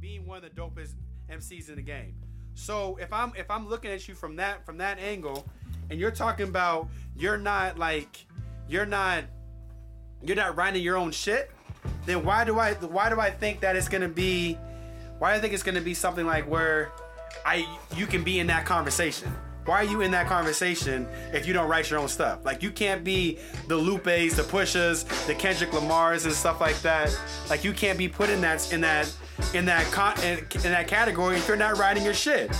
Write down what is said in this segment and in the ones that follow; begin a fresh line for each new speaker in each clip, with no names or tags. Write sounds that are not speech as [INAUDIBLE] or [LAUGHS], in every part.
being one of the dopest MCs in the game. So if I'm if I'm looking at you from that from that angle, and you're talking about you're not like you're not you're not writing your own shit, then why do I why do I think that it's gonna be why do I think it's gonna be something like where I you can be in that conversation? Why are you in that conversation if you don't write your own stuff? Like you can't be the Lupes, the Pushas, the Kendrick Lamars and stuff like that. Like you can't be put in that in that in that con- in, in that category if you're not writing your shit.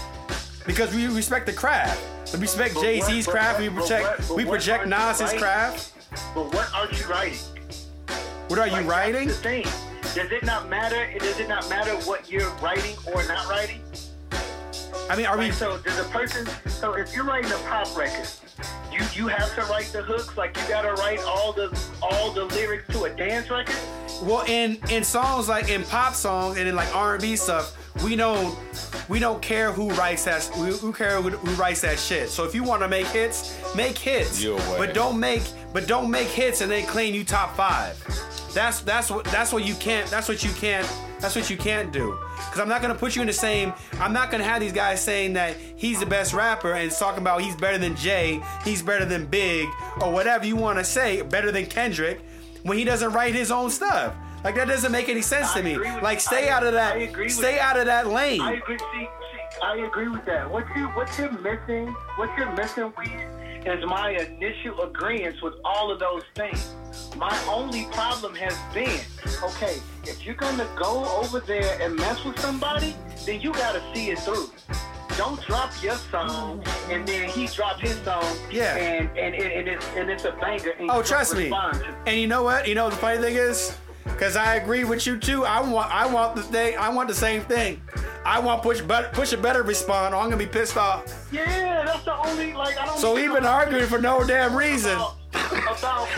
Because we respect the craft. We respect Jay Z's craft. We project
but
we project Nas's craft.
But what aren't you writing?
What are you writing?
That's the thing. Does it not matter? Does it not matter what you're writing or not writing?
I mean, are we?
So does a person? So if you're writing a pop record, you you have to write the hooks. Like you gotta write all the all the lyrics to a dance record.
Well, in in songs like in pop songs and in like R and B stuff, we don't we don't care who writes that. We, we care who, who writes that shit. So if you want to make hits, make hits.
You away.
But don't make but don't make hits and then claim you top five. That's that's what that's what you can't. That's what you can't. That's what you can't do. Cause I'm not gonna put you in the same. I'm not gonna have these guys saying that he's the best rapper and talking about he's better than Jay, he's better than Big, or whatever you want to say, better than Kendrick, when he doesn't write his own stuff. Like that doesn't make any sense to me. Like stay
I-
out of that.
I
Stay out of that lane.
I agree. See, see, I agree with that. What you what you're missing, what you're missing, we is my initial agreement with all of those things. My only problem has been, okay, if you're gonna go over there and mess with somebody, then you gotta see it through. Don't drop your song and then he drop his song.
Yeah.
And and, and, and it's and it's a banger. And
Oh, trust me. And you know what? You know what the funny thing is, because I agree with you too. I want, I want the thing. I want the same thing. I want push, but push a better respond, or I'm gonna be pissed off.
Yeah, that's the only like I don't.
So we've been arguing for no damn reason.
about, about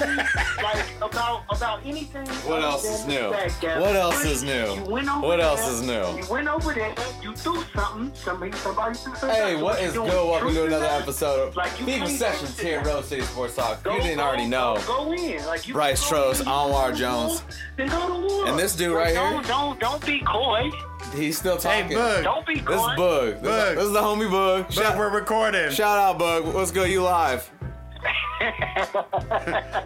like about about anything.
What else is new? What else is new?
You went over
What else is new?
You went over there. You threw something. Somebody, somebody threw something.
Hey,
So
what
you
is
doing?
good? Welcome to another
is
episode of
Like, you
FIFA Sessions here at
down.
Rose City Sports Talk.
Go,
you didn't
go,
already know.
Go, go in. Like you
Bryce
can
Trost, Anwar
you go to
Jones.
Then go to war.
And this dude right here?
Don't don't don't be coy.
He's still
Hey,
talking.
Bug.
Don't be coy.
This
coy.
is Bug. This,
Bug.
this is the homie Bug.
But
Shout,
we're recording.
shout out, Bug. What's good? You live?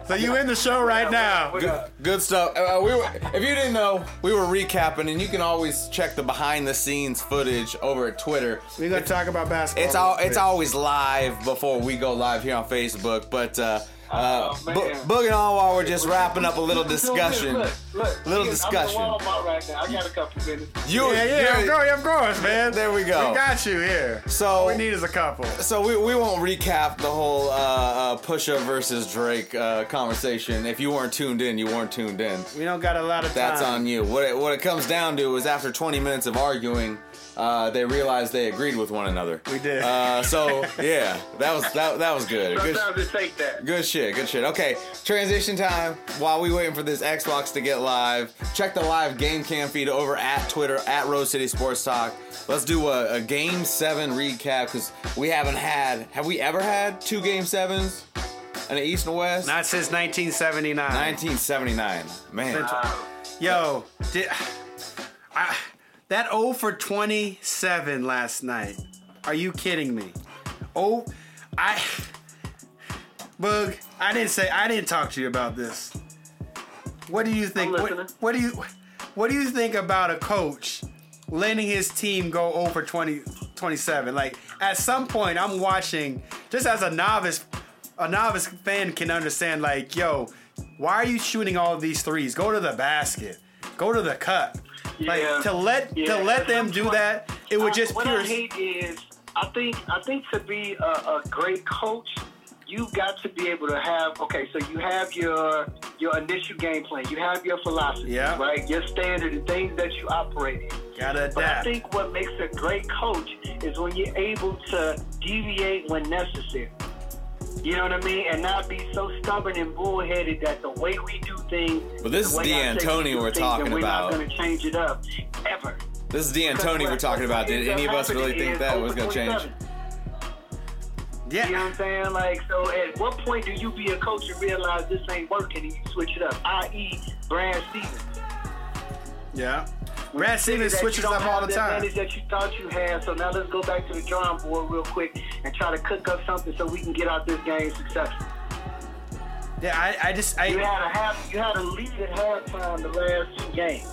So you in the show right now.
Good, good stuff. Uh, we were, if you didn't know, we were recapping, and you can always check the behind-the-scenes footage over at Twitter.
We're gonna talk about basketball.
It's all it's always live before we go live here on Facebook. But uh, uh,
Oh,
Bu-
man.
Boog and we're just wrapping up a little discussion.
Look, look,
Little
look,
discussion.
I'm in Walmart right now. I got a couple minutes.
You,
Yeah, yeah,
you're-
of course, of course, man.
There we go.
We got you here.
So-
all we need is a couple.
So we, we won't recap the whole uh, uh, Pusha versus Drake uh, conversation. If you weren't tuned in, you weren't tuned in.
We don't got a lot of time.
That's on you. What it, what it comes down to is after 20 minutes of arguing, uh, they realized they agreed with one another.
We did.
Uh, so yeah, that was that, that was good. Good,
Sometimes it take that.
good shit. Good shit. Okay, transition time. While we waiting for this Xbox to get live, check the live game cam feed over at Twitter at Rose City Sports Talk. Let's do a, a Game Seven recap because we haven't had. Have we ever had two Game Sevens? In the East and West?
Not since 1979.
1979. Man.
Yo, did I, that 0 for 27 last night? Are you kidding me? Oh, I Boog, I didn't say I didn't talk to you about this. What do you think? What, what do you what do you think about a coach letting his team go over 20 27? Like at some point I'm watching just as a novice a novice fan can understand like, yo, why are you shooting all of these threes? Go to the basket. Go to the cup.
Yeah.
Like to let
Yeah.
to let them do that, it would just
what
pure
I hate is I think I think to be a, a great coach, you got to be able to have okay. So you have your your initial game plan, you have your philosophy,
Yeah.
right? Your standard and things that you operate in.
gotta
But I think what makes a great coach is when you're able to deviate when necessary. You know what I mean? And not be so stubborn and bullheaded that the way we do things.
But this
the
is
way I say
D'Antoni
we
we're
things,
talking
and we're
about.
not going to change it up ever.
This is D'Antoni we're talking about. Did any of us really think that was going to change?
You know
yeah.
what I'm saying? Like, so at what point do you be a coach and realize this ain't working and you switch it up? I.e., Brad Stevens.
Yeah. Brad Stevens
you
switches up all the time.
advantage that you thought you had. So now let's go back to the drawing board real quick and try to cook up something so we can get out this game successful.
Yeah, I, I just I
You had a half, you had a lead at halftime the last two games.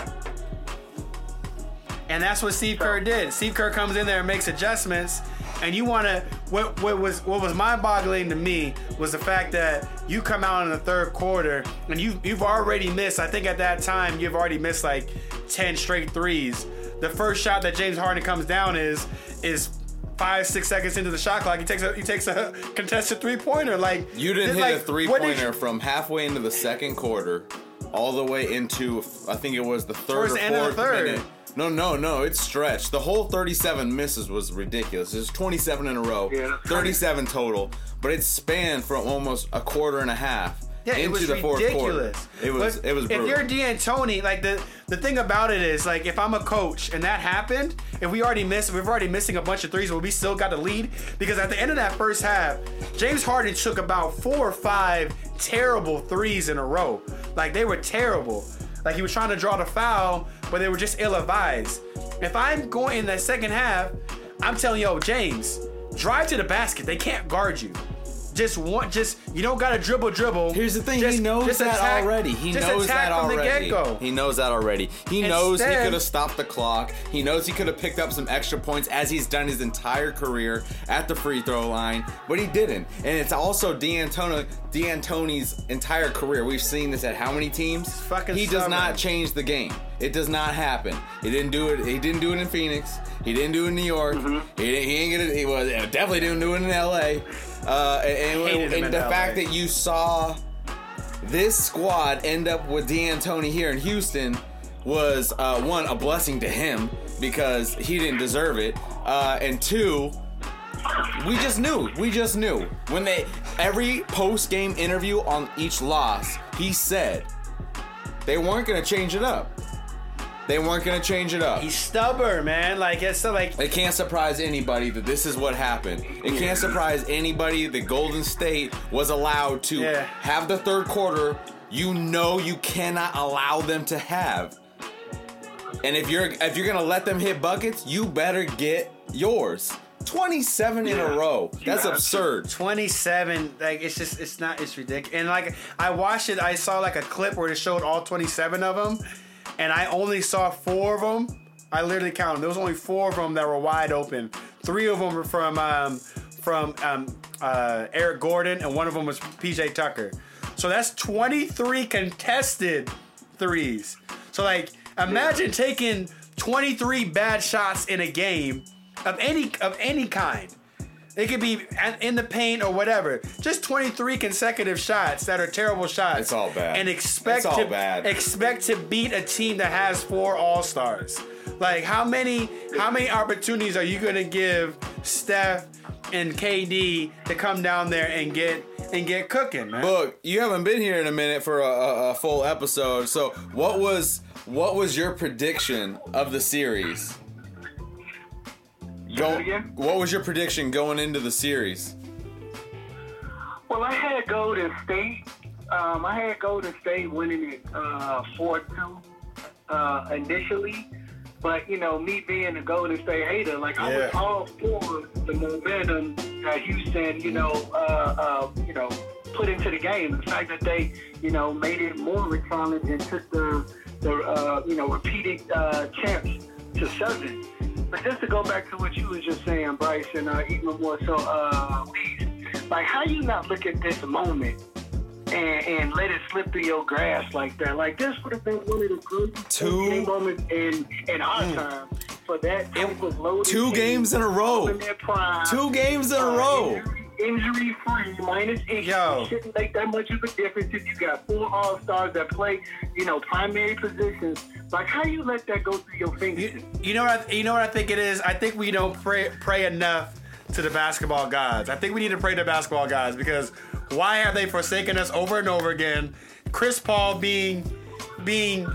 And that's what Steve Kerr did. Steve Kerr comes in there and makes adjustments. And you want to what what was what was mind-boggling to me was the fact that you come out in the third quarter and you you've already missed. I think at that time you've already missed like ten straight threes. The first shot that James Harden comes down is is five six seconds into the shot clock. He takes a he takes a [LAUGHS] contested three pointer. Like
You didn't hit
like,
a three pointer from halfway into the second quarter, all the way into I think it was the third or
the end of the
fourth
third.
minute. No, no, no, it's stretched. The whole 37 misses was ridiculous. It's 27 in a row,
Yeah.
37 total, but it spanned from almost a quarter and a half
Yeah,
into
it was
the fourth
ridiculous.
quarter. It was
But
it was brutal.
If you're D'Antoni, like the the thing about it is, like if I'm a coach and that happened, if we already missed, we're already missing a bunch of threes, but we still got the lead because at the end of that first half, James Harden took about four or five terrible threes in a row. Like they were terrible. Like he was trying to draw the foul, but they were just ill-advised. If I'm going in that second half, I'm telling yo, James, drive to the basket. They can't guard you. Just one, just you don't gotta dribble, dribble.
Here's the thing,
Just-
he knows that
attack-
already. He knows that
from
already.
The get-go.
He knows that already. He knows he could have stopped the clock. He knows he could have picked up some extra points as he's done his entire career at the free throw line, but he didn't. And it's also D'Antoni, D'Antoni's entire career. We've seen this at how many teams?
fucking
he does not change the game. It does not happen. He didn't do it. He didn't do it in Phoenix. He didn't do it in New York.
Mm-hmm.
He, he ain't gonna. He was definitely didn't do it in L.A. Uh, and and, and
in
the
LA.
fact that you saw this squad end up with D'Antoni here in Houston was uh, one a blessing to him because he didn't deserve it, uh, and two, we just knew. We just knew when they every post game interview on each loss, he said they weren't gonna change it up. They weren't gonna change it up.
He's stubborn, man. Like it's so like
It can't surprise anybody that this is what happened. It can't surprise anybody that Golden State was allowed to
Yeah.
have the third quarter you know you cannot allow them to have. And if you're if you're gonna let them hit buckets, you better get yours. 27 in a
Yeah.
row. That's
Yeah.
absurd.
27. Like it's just it's not it's ridiculous. And like I watched it, I saw like a clip where it showed all 27 of them, and I only saw four of them. I literally counted. There was only four of them that were wide open. Three of them were from um, from um, uh, Eric Gordon, and one of them was PJ Tucker. So that's 23 contested threes. So like imagine taking 23 bad shots in a game of any of any kind. It could be in the paint or whatever. Just 23 consecutive shots that are terrible shots.
It's all bad.
And expect to
bad.
expect to beat a team that has four All Stars. Like how many how many opportunities are you gonna give Steph and KD to come down there and get and get cooking, man?
Look, you haven't been here in a minute for a, a, a full episode. So, what was what was your prediction of the series? Go, what was your prediction going into the series?
Well, I had Golden State. Um, I had Golden State winning it uh, 4-2 uh, initially. But, you know, me being a Golden State hater, like, I was all for the momentum that Houston, you know, uh, uh, you know, put into the game. The fact that they, you know, made it more of a challenge and took the, the uh, you know, repeated uh, champs to seven. But just to go back to what you was just saying, Bryce, and uh, even more so, uh, like how you not look at this moment and, and let it slip through your grasp like that? Like this would have been one of the greatest
Two-
moments in in our time for that type of loaded
Two games in a row.
prime.
Two games in a
Uh,
row.
Injury, free, minus injury.
Yo.
Shouldn't make that much of a difference if you got four all stars that play, you know, primary positions. Like, how do you let that go through your fingers?
You, you know what? I, you know what I think it is. I think we don't pray pray enough to the basketball gods. I think we need to pray to basketball gods because why have they forsaken us over and over again? Chris Paul being being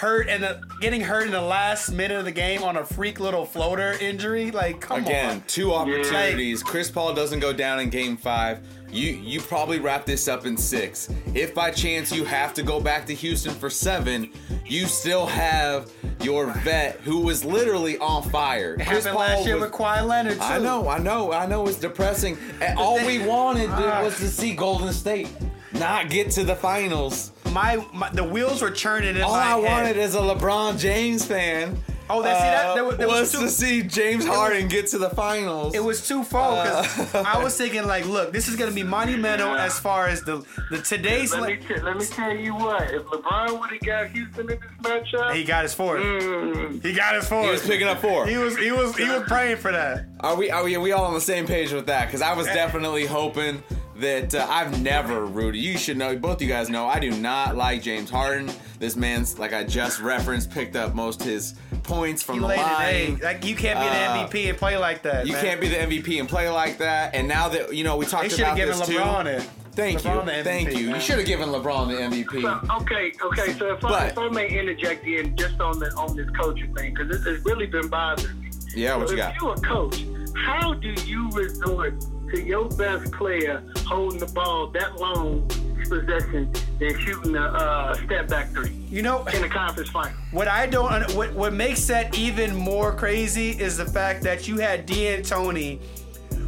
hurt and getting hurt in the last minute of the game on a freak little floater injury. Like, come on.
Again,
on.
two opportunities. Chris Paul doesn't go down in game five. You you probably wrap this up in six. If by chance you have to go back to Houston for seven, you still have your vet who was literally on fire.
It
Chris
happened last year
was-
with Kawhi Leonard too.
I know, I know, I know. It's depressing. And all we [LAUGHS] wanted
Ah.
was to see Golden State not get to the finals.
My, my the wheels were churning in
All
my
I
head.
wanted is a LeBron James fan.
Oh, that- see, that- there was- there was
was
two-
to see James Harden get to the finals.
It was twofold because
Uh.
I was thinking like, look, this is gonna be monumental as far as the the today's.
Let me,
le-
t- let me tell you what. If LeBron would have got Houston in this matchup,
he got his fourth.
mm,
He got his fourth.
He was picking up four.
He was he was he was praying for that.
Are we are we, are we all on the same page with that? Because I was definitely hoping that uh, I've never rooted. You should know, both you guys know, I do not like James Harden. This man's, like I just referenced, picked up most his points from
He
the line.
Like you can't be
Uh,
the MVP and play like that.
You
man.
can't be the MVP and play like that. And now that you know, we
They
talked
should have
about
given
this
LeBron
too.
it.
Thank
LeBron
you,
MVP,
thank you.
man.
You should have given LeBron the MVP.
So, okay, okay. So if, I, if I may interject in just on the on this coaching thing, because this has really been bothering me.
Yeah, what
so
you
if
got?
you're a coach, how do you resort to your best player holding the ball that long possession than shooting a uh, step back three
You know
in the conference final?
what I don't what what makes that even more crazy is the fact that you had D'Antoni,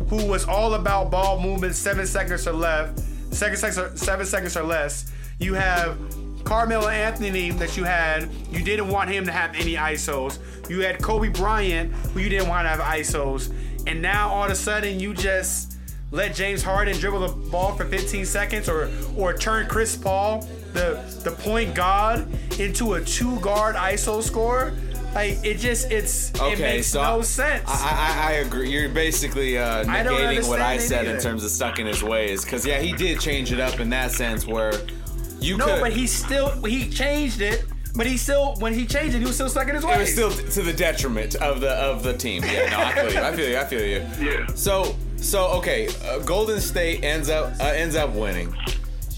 who was all about ball movement, seven seconds or left, second seconds or, seven seconds or less. You have Carmelo Anthony that you had. You didn't want him to have any ISOs. You had Kobe Bryant, who you didn't want to have ISOs, and now all of a sudden you just let James Harden dribble the ball for 15 seconds, or or turn Chris Paul, the the point guard, into a two guard ISO score. Like it just it's it
Okay,
makes
so
no sense.
I, I, I agree. You're basically uh,
I
negating what I
understand it
said in terms of stuck in his ways. Because yeah, he did change it up in that sense where you
no,
could.
but he still he changed it. But he still when he changed it, he was still stuck in his
It
ways.
was still to the detriment of the of the team. Yeah, no, I feel you. I feel you. I feel you.
Yeah.
So so okay, uh, Golden State ends up uh, ends up winning.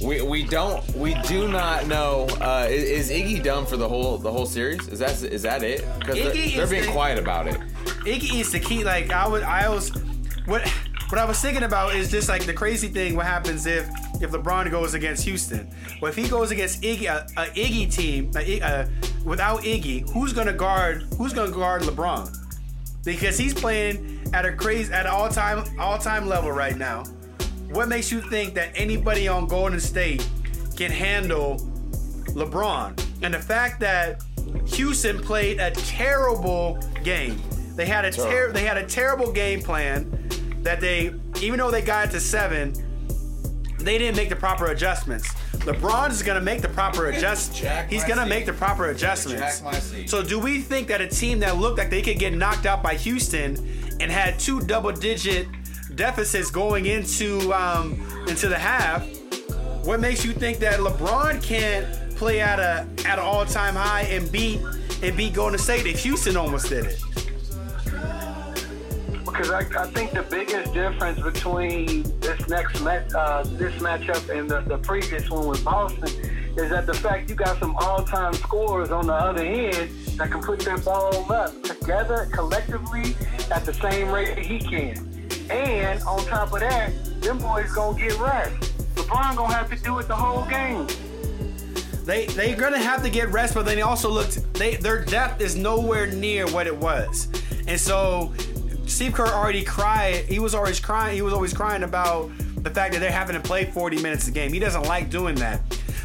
We, we don't we do not know uh, is, is Iggy done for the whole the whole series? Is that is that it? Because they're, they're being
the-
quiet about it.
Iggy is the key. Like I would, I was, what, what I was thinking about is just like the crazy thing. What happens if if LeBron goes against Houston? Well, if he goes against Iggy, a, a Iggy team, a, a, without Iggy, who's gonna guard? Who's gonna guard LeBron? Because he's playing at a crazy, at all time, all time level right now. What makes you think that anybody on Golden State can handle LeBron? And the fact that Houston played a terrible game. They had a ter- they had a terrible game plan that they even though they got to 7, they didn't make the proper adjustments. LeBron is going to make the proper adjustments. [LAUGHS]
Jack
He's going to make the proper adjustments.
Jack my seat.
So do we think that a team that looked like they could get knocked out by Houston and had two double-digit deficits going into um, into the half, what makes you think that LeBron can't play at a at an all-time high and beat and beat Golden State if Houston almost did it?
Because I, I think the biggest difference between this next match, uh, this matchup and the, the previous one with Boston is that the fact you got some all-time scorers on the other end that can put their ball up together collectively at the same rate that he can. And on top of that, them boys gonna get rest. LeBron gonna have to do it the whole game.
They they're gonna have to get rest, but then they also looked they their depth is nowhere near what it was, and so Steve Kerr already cried. He was always crying. He was always crying about the fact that they're having to play 40 minutes a game. He doesn't like doing that.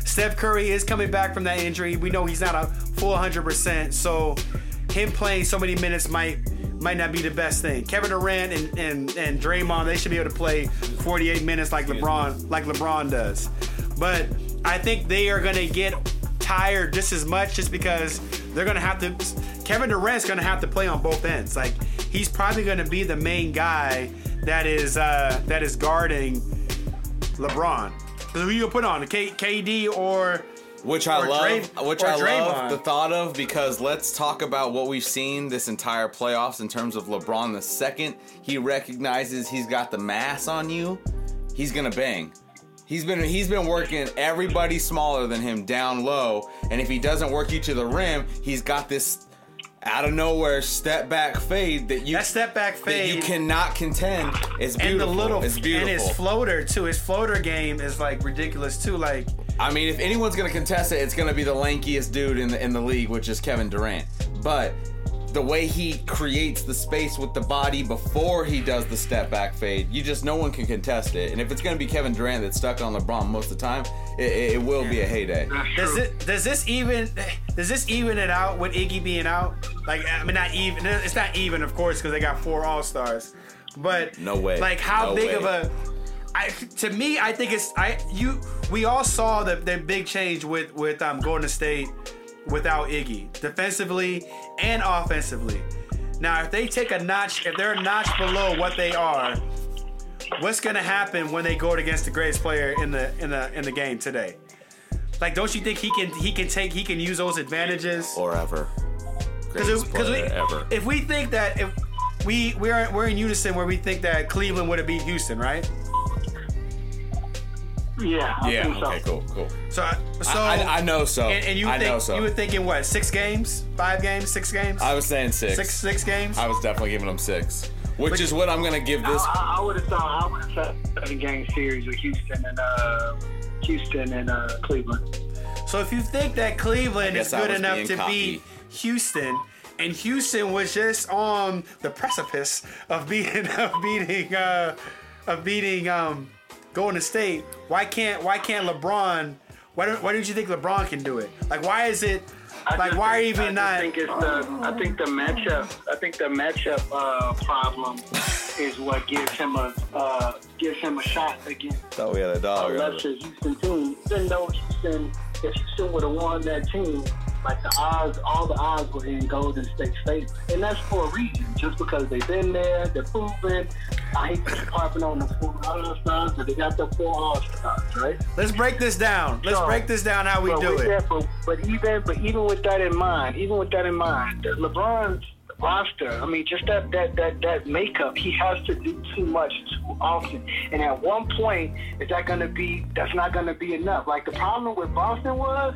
Steph Curry is coming back from that injury. We know he's not a full 100%, so him playing so many minutes might might not be the best thing. Kevin Durant and and and Draymond they should be able to play 48 minutes like LeBron like LeBron does, but I think they are gonna get tired just as much just because they're gonna have to. Kevin Durant's gonna have to play on both ends. Like he's probably gonna be the main guy that is uh, that is guarding LeBron. So who you put on K- KD or
Which I love,
Dray-
which I love the thought of because let's talk about what we've seen this entire playoffs in terms of LeBron. The second he recognizes he's got the mass on you, he's gonna bang. He's been he's been working everybody smaller than him down low, and if he doesn't work you to the rim, he's got this out of nowhere step back fade that you
That step back fade
you cannot contend. It's
and
beautiful.
the little
it's beautiful.
and his floater too. His floater game is like ridiculous too. Like
I mean, if anyone's gonna contest it, it's gonna be the lankiest dude in the in the league, which is Kevin Durant. But the way he creates the space with the body before he does the step back fade, you just no one can contest it. And if it's gonna be Kevin Durant that's stuck on LeBron most of the time, it, it, it will be a heyday.
Does
true.
it does this even does this even it out with Iggy being out? Like I mean, not even. It's not even, of course, because they got four All Stars. But
No way.
Like how
No
big
way.
of a? I to me, I think it's I you. We all saw the the big change with with um Golden State without Iggy, defensively and offensively. Now, if they take a notch, if they're a notch below what they are, what's gonna happen when they go against the greatest player in the in the in the game today? Like, don't you think he can he can take he can use those advantages?
Or ever.
Because
ever.
if we think that if we we're we're in unison where we think that Cleveland would have beat Houston, right?
Yeah, I
yeah.
think so.
Okay. Cool. Cool.
So so
I, I, I know so.
and, and you
I
think
know so.
you were thinking what six games, five games, six games,
I was saying six.
six six games.
I was definitely giving them six, which
But-
is what I'm gonna give this.
I, I would have thought I would have thought seven game series with Houston and uh, Houston and uh, Cleveland.
So if you think that Cleveland is good enough to
cocky.
beat Houston, and Houston was just on the precipice of beating [LAUGHS] of beating uh, of beating um, Golden State, why can't why can't LeBron? Why don't why don't you think LeBron can do it? Like why is it?
I
Like why are you
think-
even
I
not?
just think it's the I think the matchup I think the matchup uh, problem is what gives him a uh, gives him a shot against
Thought we had a dog.
a lesser Houston team. Even though Houston, if Houston would have won that team, like the odds, all the odds were in Golden State's favor, and that's for a reason. Just because they've been there, they're proven. I hate harping on the four All Stars, but they got the four All Stars, right?
Let's break this down. Let's
So-
break this down how we do it.
That, but, but even but even with that in mind, even with that in mind, LeBron's roster, I mean, just that that that that makeup, he has to do too much too often. And at one point, is that going to be? That's not going to be enough. Like the problem with Boston was.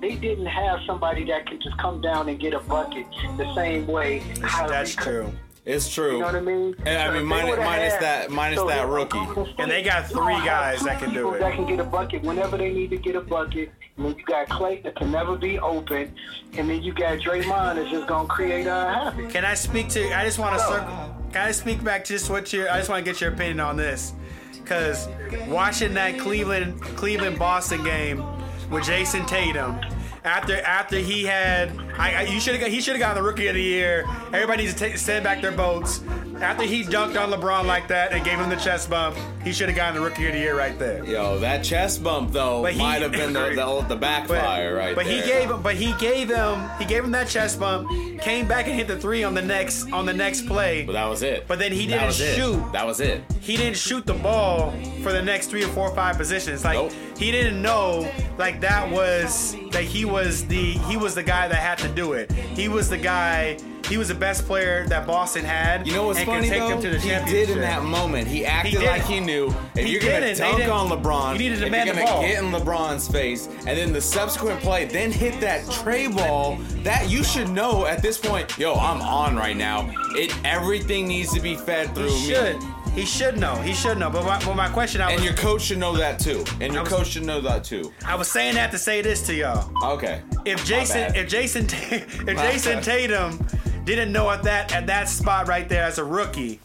They didn't have somebody that could just come down and get a bucket the same way.
That's true.
It's true.
You know what I mean?
And I mean, minus-
had-
that- minus
so
that rookie.
And they got three
you don't have
guys that can do it.
That can get a bucket whenever they need to get a bucket. And then you got Clay that can never be open. And then you got Draymond that's just gonna create a havoc.
Can I speak to? I just want to circle. Can I speak back to just what your? I just want to get your opinion on this, because watching that Cleveland Cleveland Boston game with Jayson Tatum. After after he had, I, I you should have he should have gotten the rookie of the year. Everybody needs to take, send back their votes. After he dunked on LeBron like that and gave him the chest bump, he should have gotten the rookie of the year right there.
Yo, that chest bump though
But he-
might have been the the, the backfire right
but
there.
he gave him, but he gave him, he gave him that chest bump. Came back and hit the three on the next on the next play.
But that was it.
But then he didn't
it.
shoot.
That was it.
he didn't shoot the ball for the next three or four or five positions. Like
Nope.
he didn't know like that was that he was the he was the guy that had to do it. He was the guy. He was the best player that Boston had.
You know what's funny
take
though?
them to the
he did in that moment. He acted
did.
like he knew. If
He
you're gonna dunk on LeBron,
you needed to man
you're gonna
ball.
get in LeBron's face, and then the subsequent play, then hit that tray ball, that you should know at this point. Yo, I'm on right now. It everything needs to be fed through
He
me.
should. He should know. He should know. But my, but my question, I
And
was,
your coach should know that too. And your
was-
coach should know that too.
I was saying that to say this to y'all.
Okay.
If
Jayson
if Jayson [LAUGHS] if
My
Jayson
bad.
Tatum didn't know at that at that spot right there as a rookie,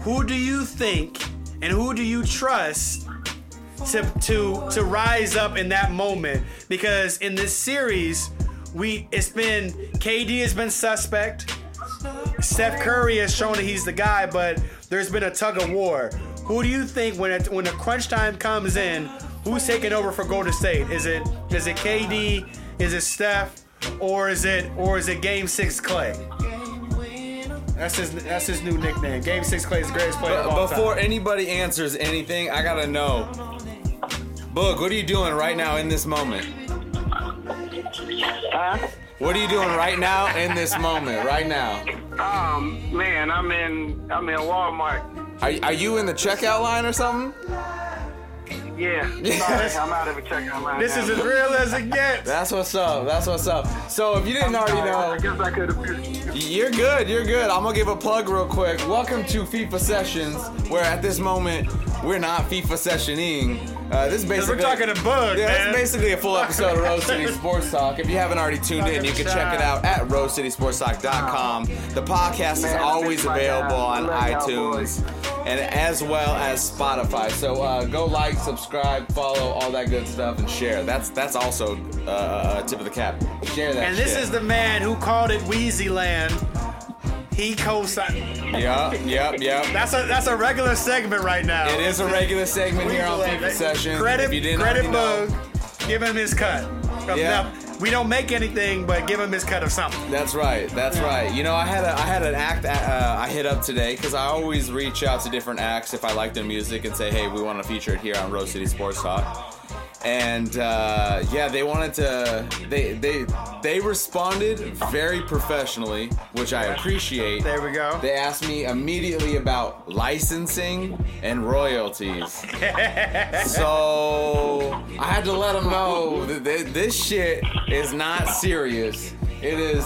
who do you think and who do you trust to to to rise up in that moment? Because in this series, we it's been KD has been suspect. Steph Curry has shown that he's the guy, but there's been a tug of war. Who do you think when it, when the crunch time comes in, who's taking over for Golden State? Is it is it KD? Is it Steph? Or is it or is it Game Six Clay? That's his that's his new nickname. Game Six Clay is the greatest player of all
But before
time.
anybody answers anything, I gotta know. Book, what are you doing right now in this moment?
Huh?
What are you doing right now in this moment? Right now?
Um, man, I'm in I'm in Walmart.
Are, are you in the checkout line or something?
Yeah. Sorry, I'm out of a check out
This
now.
is as real as it gets.
That's what's up. That's what's up. So if you didn't already
Sorry, I
know,
guess I could have.
you're good. You're good. I'm gonna give a plug real quick. Welcome to FIFA Sessions, where at this moment we're not FIFA sessioning. Uh, this is basically
we're talking to Bug,
Yeah,
man.
it's basically a full episode of Rose City [LAUGHS] Sports Talk. If you haven't already tuned in, you can check it out at rosecitysportstalk.com. The podcast is always available on
I love y'all
iTunes and as well as Spotify. So uh, go like, subscribe, follow, all that good stuff, and share. That's that's also uh, a tip of the cap. Share that.
And this
shit.
is the man who called it Wheezyland. He co-signed.
Yep, yep, yep.
That's a that's a regular segment right now.
It is a regular segment here on FIFA Sessions.
Credit,
if you didn't
credit. Give him his cut.
Yeah.
now- we don't make anything, but give him his cut of something.
That's right. That's right. You know, I had a I had an act uh, I hit up today because I always reach out to different acts if I like their music and say, hey, we want to feature it here on Rose City Sports Talk. And uh, yeah, they wanted to. They they they responded very professionally, which I appreciate.
There we go.
They asked me immediately about licensing and royalties. [LAUGHS] so I had to let them know that th- this shit is not serious. It is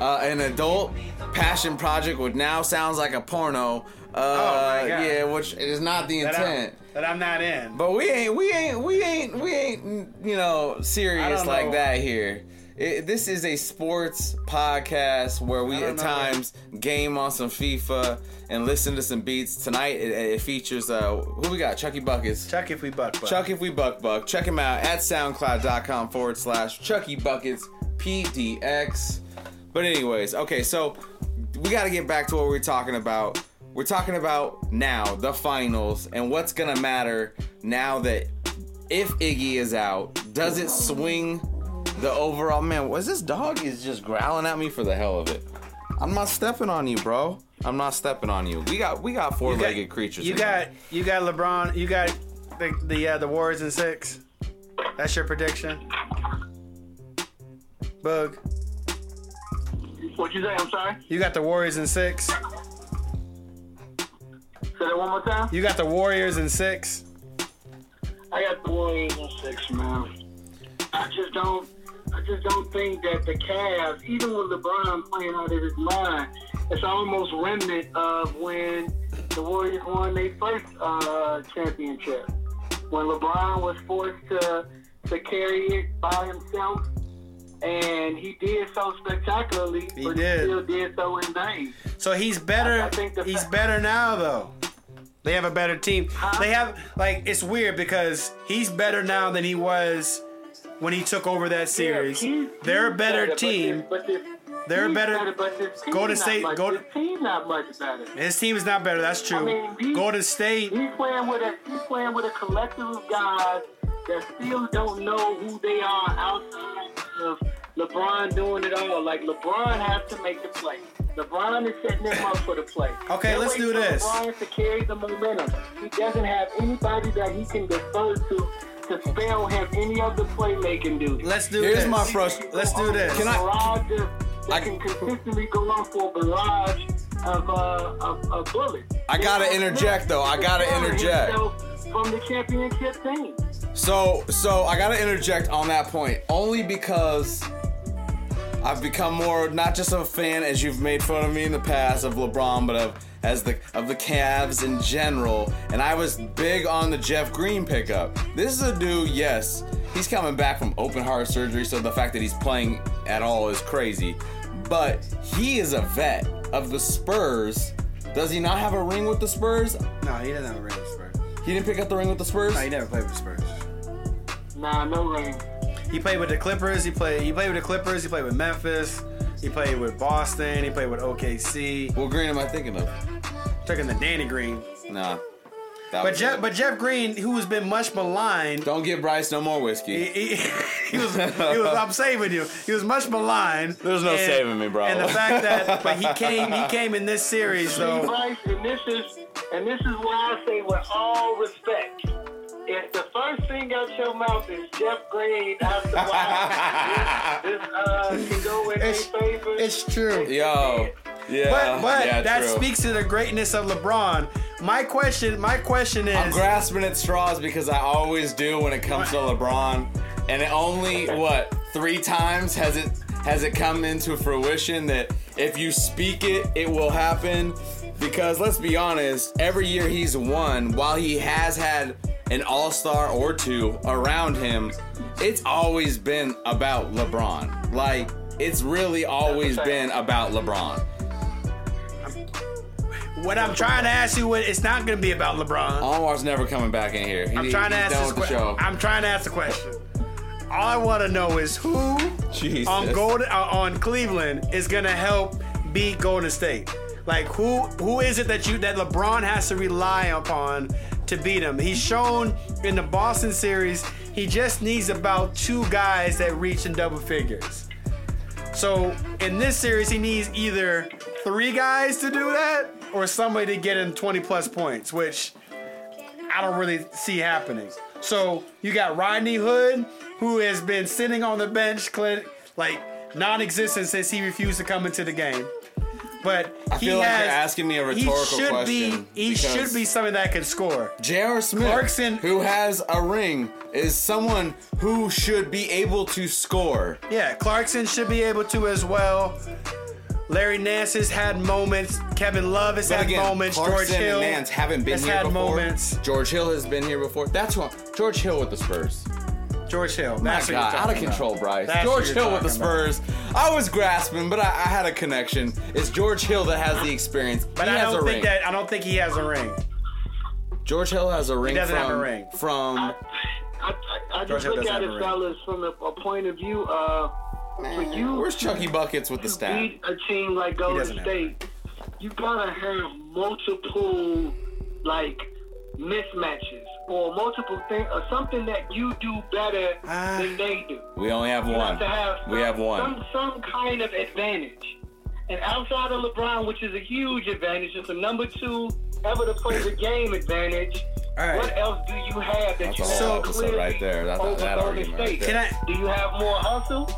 uh, an adult passion project, which now sounds like a porno. Uh,
Oh my God.
yeah, which is not the
That I'm,
intent.
that I'm not in.
But we ain't, we ain't, we ain't, we ain't, you know, serious like
know.
that here. It, this is a sports podcast where we at
know.
times game on some FIFA and listen to some beats. Tonight it, it features uh, who we got? Chucky Buckets.
Chuck if we buck buck.
Chuck if we buck buck. Check him out at soundcloud.com forward slash Chucky Buckets PDX. But anyways, okay, so we got to get back to what we're talking about. We're talking about now the finals and what's gonna matter now that if Iggy is out, does it swing the overall man? Was this dog is just growling at me for the hell of it? I'm not stepping on you, bro. I'm not stepping on you. We got we got
You got-
four-legged creatures.
You got
here.
you got LeBron. You got the the uh, the Warriors in six. That's your prediction. Bug.
What'd you say? I'm sorry.
You got the Warriors in six.
Say that one more time.
You got the Warriors in six.
I got the Warriors in six, man. I just don't. I just don't think that the Cavs, even with LeBron playing out of his mind, it's almost remnant of when the Warriors won their first uh, championship. When LeBron was forced to to carry it by himself, and he did so spectacularly,
He
but
did.
he still did so in vain.
So he's better.
I think
he's
fact-
better now though. They have a better team. They have like it's weird because he's better now than he was when he took over that series.
Yeah,
They're a better
but
team.
But
They're
he's
better-
but this team
Golden
not
State-
Much,
Golden-
this team not much better.
His team is not better. That's true.
I mean, he-
Golden State.
He's playing with a he's playing with a collective of guys that still don't know who they are outside of LeBron doing it all. Like LeBron has to make the play. LeBron is setting them up for the play.
Okay,
They're
let's do
for
this.
LeBron to carry the momentum. He doesn't have anybody that he can defer to to spell him any of the playmaking duties.
Let's do
Here's
this.
my frust-
Let's do this.
Can I-
that
I-
can consistently go on for a barrage of, uh, of, of bullets.
I gotta interject, though. I gotta interject.
From the championship team.
So, so I gotta interject on that point only because I've become more not just a fan as you've made fun of me in the past of LeBron, but of as the of the Cavs in general. And I was big on the Jeff Green pickup. This is a dude, yes, he's coming back from open heart surgery, so the fact that he's playing at all is crazy. But he is a vet of the Spurs. Does he not have a ring with the Spurs?
No, he doesn't have a ring with the Spurs.
He didn't pick up the ring with the Spurs.
No, he never played with the Spurs.
Nah, no ring.
He played with the Clippers. He played. He played with the Clippers. He played with Memphis. He played with Boston. He played with OKC.
What green am I thinking of?
Took the Danny Green.
Nah.
But Jeff, but Jeff Green, who has been much maligned,
Don't give Bryce no more whiskey.
he, he, [LAUGHS] he was, he was. I'm [LAUGHS] saving you. He was much maligned.
There's no saving me, bro.
And the fact that, but he came, he [LAUGHS] came in this series
See,
though.
Bryce, and this is and this is why I say with all respect. If the first thing out your mouth is Jeff Green after why [LAUGHS] this, this uh, can go in their
It's-
favor.
It's true.
Yo. Yeah.
But but
yeah,
that
true.
speaks to the greatness of LeBron my question, my question is,
I'm grasping at straws because I always do when it comes to LeBron, and it only what three times has it has it come into fruition that if you speak it, it will happen. Because let's be honest, every year he's won, while he has had an All Star or two around him, it's always been about LeBron. Like it's really always been about LeBron.
what I'm trying to ask you, what it's not going to be about LeBron.
Anwar's never coming back in here. He,
I'm trying to ask
done
this
with the
que-
show.
I'm trying to ask the question. All I want to know is who
Jesus.
on Golden uh, on Cleveland is going to help beat Golden State. Like who who is it that you that LeBron has to rely upon to beat him? He's shown in the Boston series he just needs about two guys that reach in double figures. So in this series he needs either three guys to do that or somebody to get in 20 plus points, which I don't really see happening. So you got Rodney Hood, who has been sitting on the bench, like non-existent since he refused to come into the game. But
I
he
feel like
has,
you're asking me a
he should
question.
Be, he should be somebody that can score.
J.R. Smith,
Clarkson-
who has a ring, is someone who should be able to score.
Yeah, Clarkson should be able to as well. Larry Nance has had moments. Kevin Love has
But
had
again,
moments.
Clarkson
George Hill
and Nance haven't been
has
here
had
before.
moments.
George Hill has been here before. That's what George Hill with the Spurs.
George Hill.
My
That's what
God, out of
talking about.
control, Bryce.
That's
George Hill with the
talking
Spurs. I was grasping, but I, I had a connection. It's George Hill that has the experience.
But
he
I
has
don't
a
think
ring.
that I don't think he has a ring.
George Hill has a ring He
doesn't
from
have a ring.
from.
I, I, I
George
just
Hill
look at it, fellas, from a, a point of view uh, for you.
Where's Chucky Buckets with the
to
stat?
beat a team like Golden
doesn't
State, you gotta have multiple like mismatches or multiple things or something that you do better
Ah.
than they do.
We only have
You
one.
have to have
we have one.
Some, some kind of advantage. And outside of LeBron, which is a huge advantage, it's a number two ever to play the [LAUGHS] game advantage.
All right.
What else do you have that
That's
you
a
have
whole episode
clearly
right there. That-
over
that
Golden
argument right
State?
there.
Can I-
Do you have more hustle?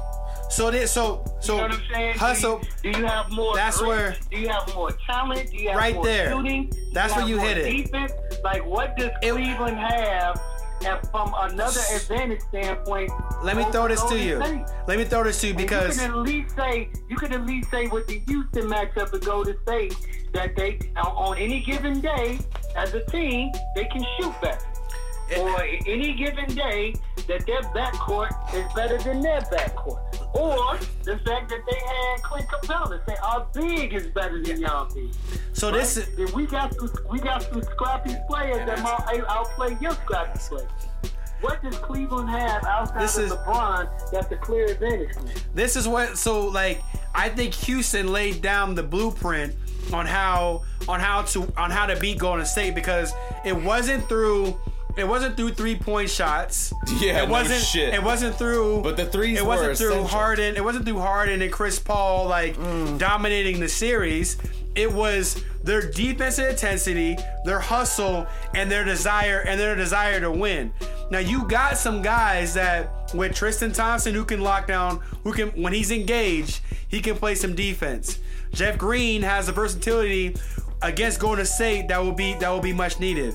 So this, so so
You know what I'm saying?
hustle.
Do you, do you have more?
That's
grit?
where-
Do you have more talent? Do you have
Right
more
there.
shooting? Do
That's where you hit it.
Defense? Like, what does
It-
Cleveland have? And from another advantage standpoint,
Let me throw this to you.
State?
Let me throw this to you
And
because
you can at least say you can at least say with the Houston matchup with Golden State that they on- on any given day as a team they can shoot better. or any given day that their backcourt is better than their backcourt. Or the fact that they had Clint Capela say our big is better than y'all big.
so this is
we got some we got some scrappy players that might outplay your scrappy players. What does Cleveland have outside
This
of
is-
LeBron that's a clear advantage them?
this is what so like I think Houston laid down the blueprint on how on how to on how to beat Golden State because it wasn't through it wasn't through three point shots.
Yeah,
it
no
wasn't.
shit.
It wasn't through.
But the threes
It wasn't through
essential.
Harden. It wasn't through Harden and Chris Paul like
Mm.
dominating the series. It was their defensive intensity, their hustle, and their desire and their desire to win. Now you got some guys that with Tristan Thompson who can lock down, who can when he's engaged, he can play some defense. Jeff Green has the versatility against Golden State that will be that will be much needed.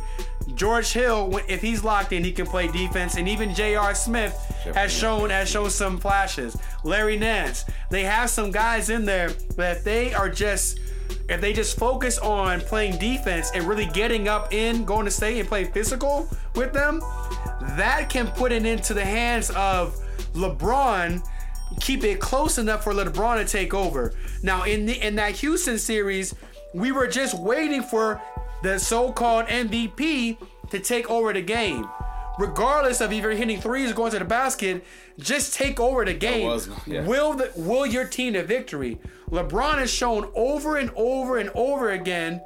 George Hill, if he's locked in, he can play defense, and even J.R. Smith has shown has shown some flashes. Larry Nance, they have some guys in there that if they are just if they just focus on playing defense and really getting up in Golden State and playing physical with them, that can put it into the hands of LeBron. Keep it close enough for LeBron to take over. Now in the in that Houston series, we were just waiting for the so-called MVP to take over the game. Regardless of if you're hitting threes or going to the basket, just take over the game.
was- yeah.
Will the will your team to victory? LeBron has shown over and over and over again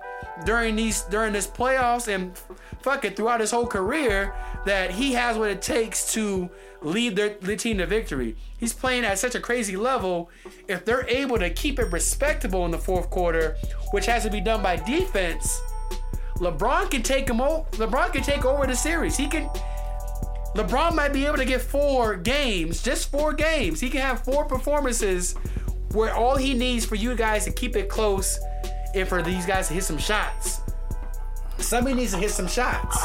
during these during this playoffs and fuck it throughout his whole career that he has what it takes to lead their, the team to victory. He's playing at such a crazy level. If they're able to keep it respectable in the fourth quarter, which has to be done by defense, LeBron can take him over. LeBron can take over the series. He can. LeBron might be able to get four games, just four games. He can have four performances where all he needs for you guys to keep it close and for these guys to hit some shots. somebody needs to hit some shots.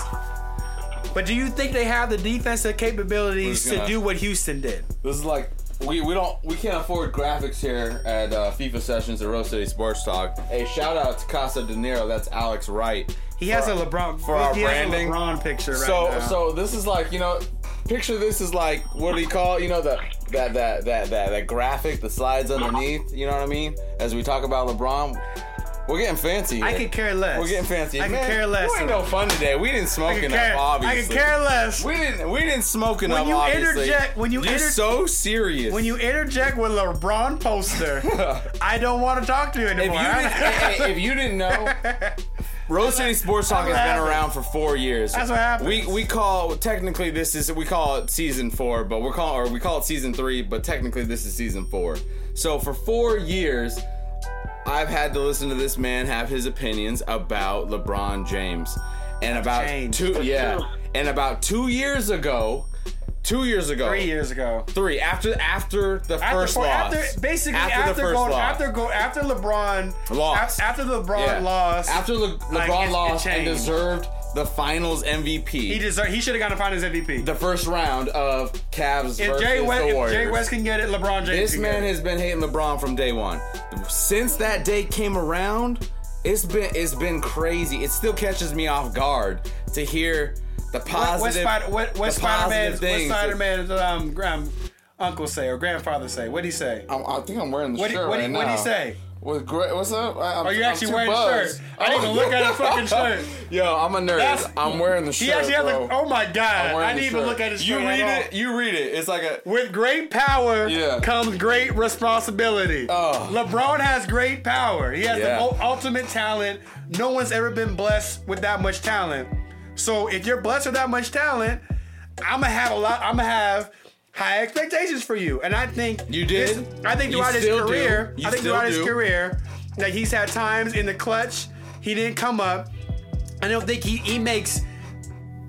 But do you think they have the defensive capabilities
Who's
to
gonna-
do what Houston did?
This is like we, we don't we can't afford graphics here at uh, FIFA sessions at Rose City Sports Talk. Hey, shout out to Casa De Niro. That's Alex Wright.
He has
For-
a LeBron
for our
he
branding.
Has a LeBron picture right
so
now.
so this is like you know, picture this is like what do you call you know the that that that that that graphic the slides underneath. You know what I mean? As we talk about LeBron, we're getting fancy.
I could care less.
We're getting fancy.
I could care less.
You ain't no fun today. We didn't smoke enough.
care, I could care less.
We didn't. We didn't smoke enough.
you
obviously.
interject- when you
You're
inter-
so serious.
when you interject with LeBron poster, [LAUGHS] I don't want to talk to you
if you
anymore.
didn't, hey, if you didn't know, [LAUGHS] Rose City Sports Talk has
That's
been around for four years.
That's what happens.
We we call technically this is we call it season four, but we're call or we call it season three, but technically this is season four. So for four years, I've had to listen to this man have his opinions about LeBron James, and about
changed.
two yeah, and about two years ago, two years ago,
Three years ago.
three after after the
After,
first loss,
after basically
After
after,
the first
going,
loss.
after go after LeBron
Lost.
after LeBron
Yeah.
lost
After Le- LeBron
it
lost and deserved the Finals MVP,
he deserved he should have gotten a Finals MVP.
the first round of Cavs
if
versus
Jerry West
the
if Jerry West can get it, LeBron James.
this
can
man
get it.
has been hating LeBron from day one. Since that day came around, it's been it's been crazy. It still catches me off guard to hear the
What, what,
positive,
Spider, what, what
the
Spider
positive
Man's what
things.
Spider Man's um, grand, uncle say or grandfather say? What'd he say?
I, I think I'm wearing the
What
shirt
what
right
what'd he say?
With great, what's up? I, I'm,
Are you
I'm
actually wearing the
buzzed.
shirt? I didn't even look at his fucking oh, shirt. [LAUGHS]
Yo, I'm a nerd.
That's-
I'm wearing the shirt.
He actually has
bro.
like, oh my god!
I'm wearing
didn't even
shirt.
look at his
You
shirt.
You read
at all.
it. You read it. It's like a
With great power
Yeah.
comes great responsibility.
Oh.
LeBron has great power. He has
Yeah.
the ultimate talent. No one's ever been blessed with that much talent. So if you're blessed with that much talent, I'm gonna have a lot. I'm gonna have high expectations for you. And I think
You did?
this- I think throughout his
do.
career, I think throughout his career, that he's had times in the clutch he didn't come up. I don't think he he makes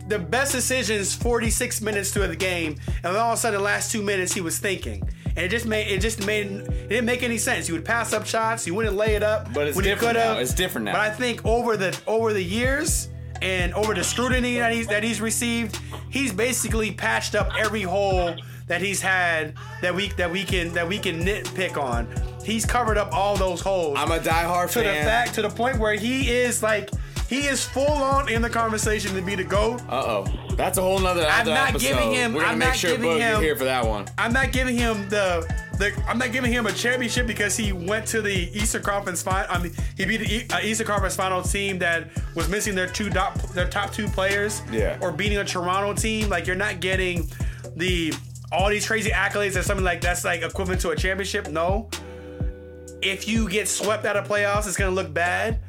the best decisions 46 minutes to the game, and then all of a sudden, the last two minutes, he was thinking. And it just made it just made it didn't make any sense. He would pass up shots, he wouldn't lay it up.
But it's different now. It's different now.
But I think over the over the years and over the scrutiny that he's that he's received, he's basically patched up every hole that he's had that we that we can that we can nitpick on. He's covered up all those holes
I'm a diehard
to the fact to the point where he is like he is full on in the conversation to be the goat.
Uh oh, that's a whole nother
I'm
other
not
episode.
giving him-
We're gonna
I'm
make
not
sure Boog
him-
here for that one.
I'm not giving him the, the I'm not giving him a championship because he went to the Eastern Conference final. I mean, he beat the E- uh, Eastern Conference final team that was missing their two top their top two players.
Yeah.
Or beating a Toronto team. Like you're not getting the all these crazy accolades and something like that's like equivalent to a championship. No. If you get swept out of playoffs, it's gonna look bad.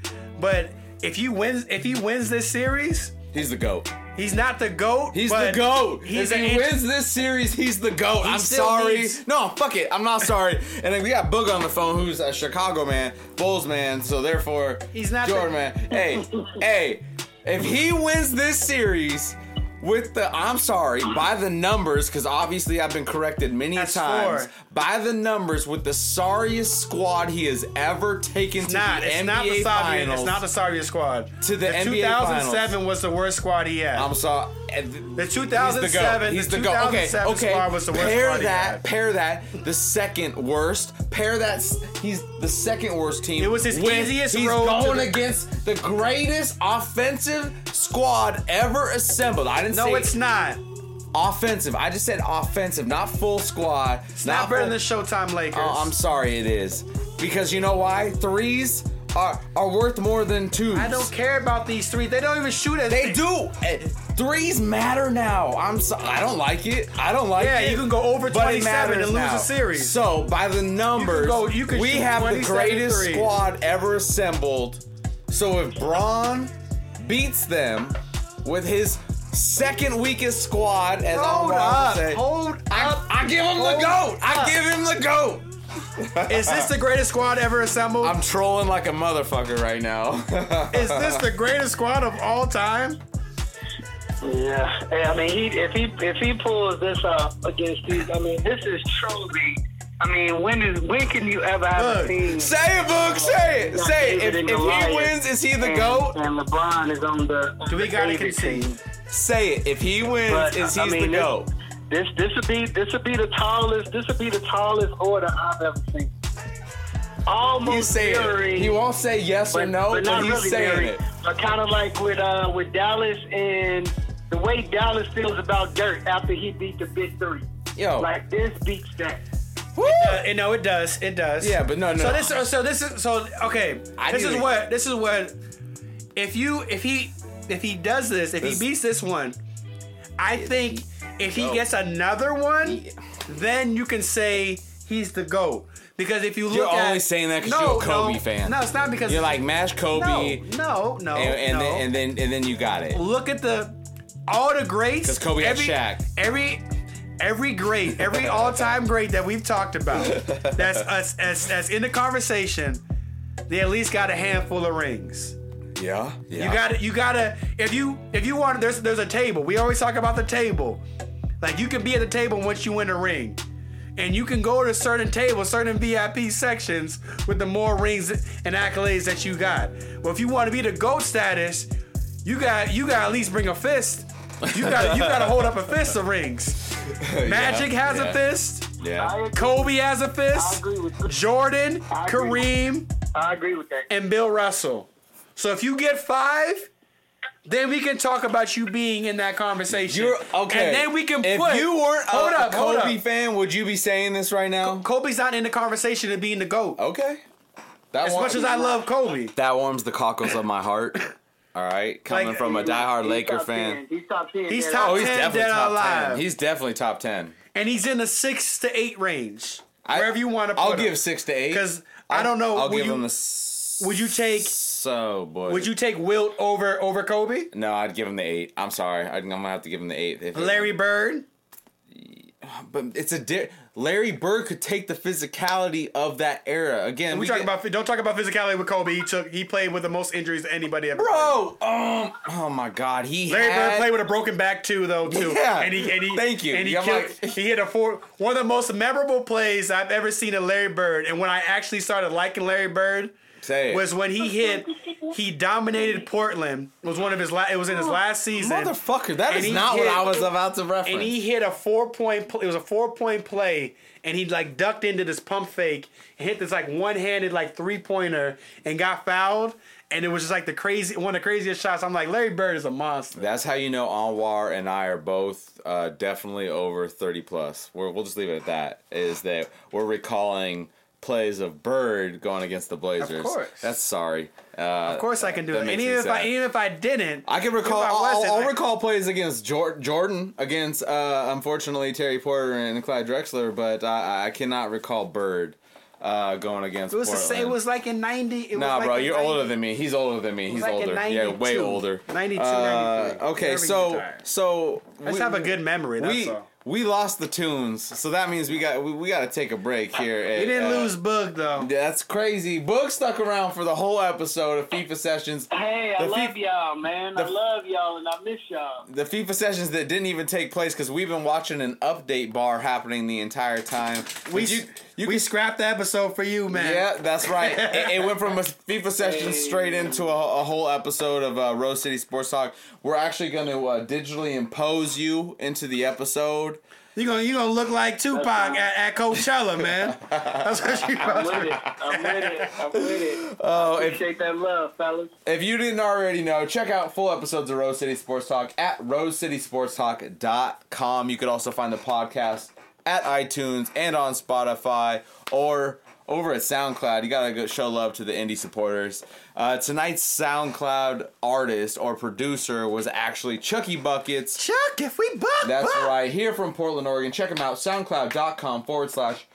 But if you wins, if he wins this series,
He's the goat.
he's not the goat.
He's the goat.
He's
if he wins this series, he's the goat. I'm sorry.
needs-
No, fuck it. I'm not sorry. And then we got Boog on the phone, who's a Chicago man, Bulls man. So therefore,
He's not
Jordan
the-
man. Hey, hey, if he wins this series. With the, I'm sorry, by the numbers, because obviously I've been corrected many
That's
times.
four.
By the numbers, with the sorriest squad he has ever taken to
not.
the
It's
NBA
not the.
Finals.
It's not the Savia squad.
To the NBA
2007 was the worst squad he had.
I'm sorry.
the 2007,
He's
the
the goat. Okay,
2007
okay.
squad was the worst
pair that. Pair that. The second worst. Pair that. He's the second worst team.
It was his easiest
He's
road to
going
the-
against the greatest offensive squad ever assembled. I didn't
no, it's not.
Offensive. I just said offensive, not full squad.
It's not better than the Showtime Lakers.
Oh, I'm sorry, it is because you know why? Threes are are worth more than twos.
I don't care about these three. They don't even shoot as
They do. Eh, Threes matter now. I'm so, I don't like it. I don't like
Yeah,
it.
Yeah, you can go over 27
matters
and lose
now.
a series.
So by the numbers,
go- you can
we have the greatest
threes.
squad ever assembled. So if Bron beats them with his second weakest squad, as
Hold
I'm
up.
say,
Hold
I,
up.
I give him the
Hold
goat. I give him the goat. [LAUGHS]
Is this the greatest squad ever assembled?
I'm trolling like a motherfucker right now. [LAUGHS]
Is this the greatest squad of all time?
Yeah, Hey, I mean, he if he if he pulls this off against these, I mean, this is truly I mean, when is when can you ever have
Look,
a team?
Say it, Boog. Say it. Say it. If, if he wins, is he the
and,
goat?
And LeBron is on the.
Do we
the
gotta concede?
team.
Say it. If he wins,
But,
is
I mean,
the
this-
goat?
This this would be this would be the tallest this would be the tallest order I've ever seen. Almost
He's saying it. He won't say yes or no,
but
but, he's
really
saying
mirroring,
it.
But kind of like with uh with Dallas and the way Dallas feels about Dirk after he beat the Big Three.
Yo.
Like this beats that.
No, it does. It does.
Yeah, but no, no.
So this, so this is, so okay.
I
this is what, this is what. If you, if he, if he does this, if
This-
he beats this one, I think if he gets another one, then you can say he's the goat. Because if you look
You're
at,
only saying that 'cause you're a Kobe
no,
fan.
No, it's not because
You're like mash Kobe,
No, no, no.
and, and
no.
then and then and then you got it.
look at the all the greats.
'Cause Kobe had
every,
Shaq.
Every every great, every all-time great that we've talked about, that's us as that's in the conversation. They at least got a handful of rings.
Yeah, yeah.
You got to You got to. If you if you want, there's there's a table. We always talk about the table. Like you can be at the table once you win a ring. And you can go to certain tables, certain VIP sections with the more rings and accolades that you got. Well, if you want to be the GOAT status, you got you got at least bring a fist. You got you got to hold up a fist of rings. [LAUGHS] Magic has
yeah.
a fist.
Yeah.
Kobe has a fist.
agree with
Jordan,
I.
Kareem,
I agree with that.
and Bill Russell. So if you get five, then we can talk about you being in that conversation.
You're okay.
And then we can
If
put.
you weren't a,
hold up,
a
hold
Kobe
up.
fan, would you be saying this right now?
Kobe's not in the conversation of being the GOAT.
Okay. That
as
warm-
much as I love Kobe.
that warms the cockles of my heart. All right, coming
Like-
from a diehard
He's
Laker
top
fan.
10. He's top 10.
He's
yeah.
top
Oh, he's
10
definitely
dead
top
alive.
ten. He's definitely top ten.
And he's in the six to eight range.
I-
wherever you want to put
I'll
him.
give six to eight
Because I don't know.
I'll
would
give
you,
him a. s-
would you take-
So boy.
Would you take Wilt over over Kobe?
No, I'd give him the eight. I'm sorry. I'm gonna have to give him the eight. If-
Larry Bird?
But it's a di- Larry Bird could take the physicality of that era again.
We,
we
talk
get-
about don't talk about physicality with Kobe. He took he played with the most injuries anybody ever.
bro. Um. Oh my God. He
Larry
had,
Bird played with a broken back too, though. Too.
Yeah.
And he, and he,
Thank you.
And he,
I'm
killed,
like-
he hit a four. One of the most memorable plays I've ever seen of Larry Bird. And when I actually started liking Larry Bird
Say it.
was when he hit. He dominated Portland. Was one of his. La- it was in his last season.
Motherfucker, that
And
is
he
not what
hit-
I was about to reference.
and he hit a four point. Pl- it was a four point play, and he like ducked into this pump fake and hit this like one handed like three pointer and got fouled. And it was just like the crazy one of the craziest shots. I'm like Larry Bird is a monster.
That's how you know Anwar and I are both uh, definitely over 30 plus. We're, we'll just leave it at that. Is that we're recalling plays of Bird going against the Blazers.
Of course.
That's sorry. Uh,
Of course, I can do it. And even if I even if I didn't,
I can recall.
I
I'll,
wasn't,
I'll recall plays against Jordan, against uh, unfortunately Terry Porter and Clyde Drexler, but I, I cannot recall Bird uh, going against.
It was
Portland.
same. It was like in '90. It
Nah,
like
bro, you're
90
older than me. He's older than me. He's
like
older. Yeah, way older.
92,
Uh,
93.
okay, so so
I just
we-
have a good memory. That's
we
all.
We lost the tunes, so that means we got we, we got to take a break here.
We didn't
uh,
lose Boog though.
That's crazy. Boog stuck around for the whole episode of FIFA sessions.
Hey, I
The
love y'all, man. I love y'all, and I miss y'all.
The FIFA sessions that didn't even take place because we've been watching an update bar happening the entire time.
We
But you you
we
can
scrapped the episode for you, man.
Yeah, that's right. [LAUGHS] it, it went from a FIFA session straight into a, a whole episode of uh, Rose City Sports Talk. We're actually going to uh, digitally impose you into the episode.
You gonna you gonna look like Tupac
That's
at, at Coachella, man. [LAUGHS] That's what you
I'm
about
with
to
it. I'm with it. I'm with it. [LAUGHS]
Oh, if,
Appreciate that love, fellas.
if you didn't already know, check out full episodes of Rose City Sports Talk at rosecitysportstalk.com. You could also find the podcast at iTunes and on Spotify or over at SoundCloud. You gotta go show love to the indie supporters. Uh, tonight's SoundCloud artist or producer was actually Chucky Buckets.
Chuck, if we buck,
That's
buck.
right, here from Portland, Oregon. Check him out, soundcloud.com forward slash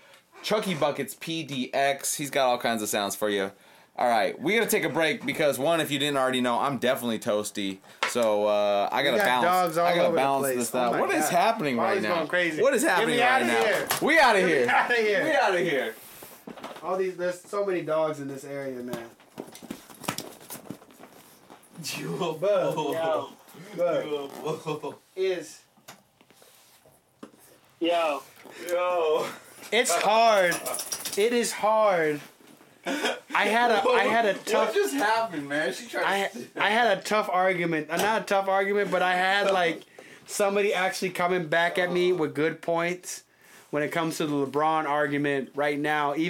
Chucky Buckets PDX. He's got all kinds of sounds for you. All right, we gotta take a break because one, if you didn't already know, I'm definitely toasty. So uh, I gotta
got
balance. I gotta balance this
Oh
out.
my
what is
God.
happening right now?
going crazy.
What is
Get
happening
me
right now?
here.
We out of here.
Out of here.
We out of here.
All these, there's so many dogs in this area, man. Jewel bug,
Yo,
bug is
yo.
Yo.
it's hard. It is hard. I had a I had a tough
just happened, man? She tried.
I I had a tough argument. Uh, Not a tough argument, but I had like somebody actually coming back at me with good points when it comes to the LeBron argument right now.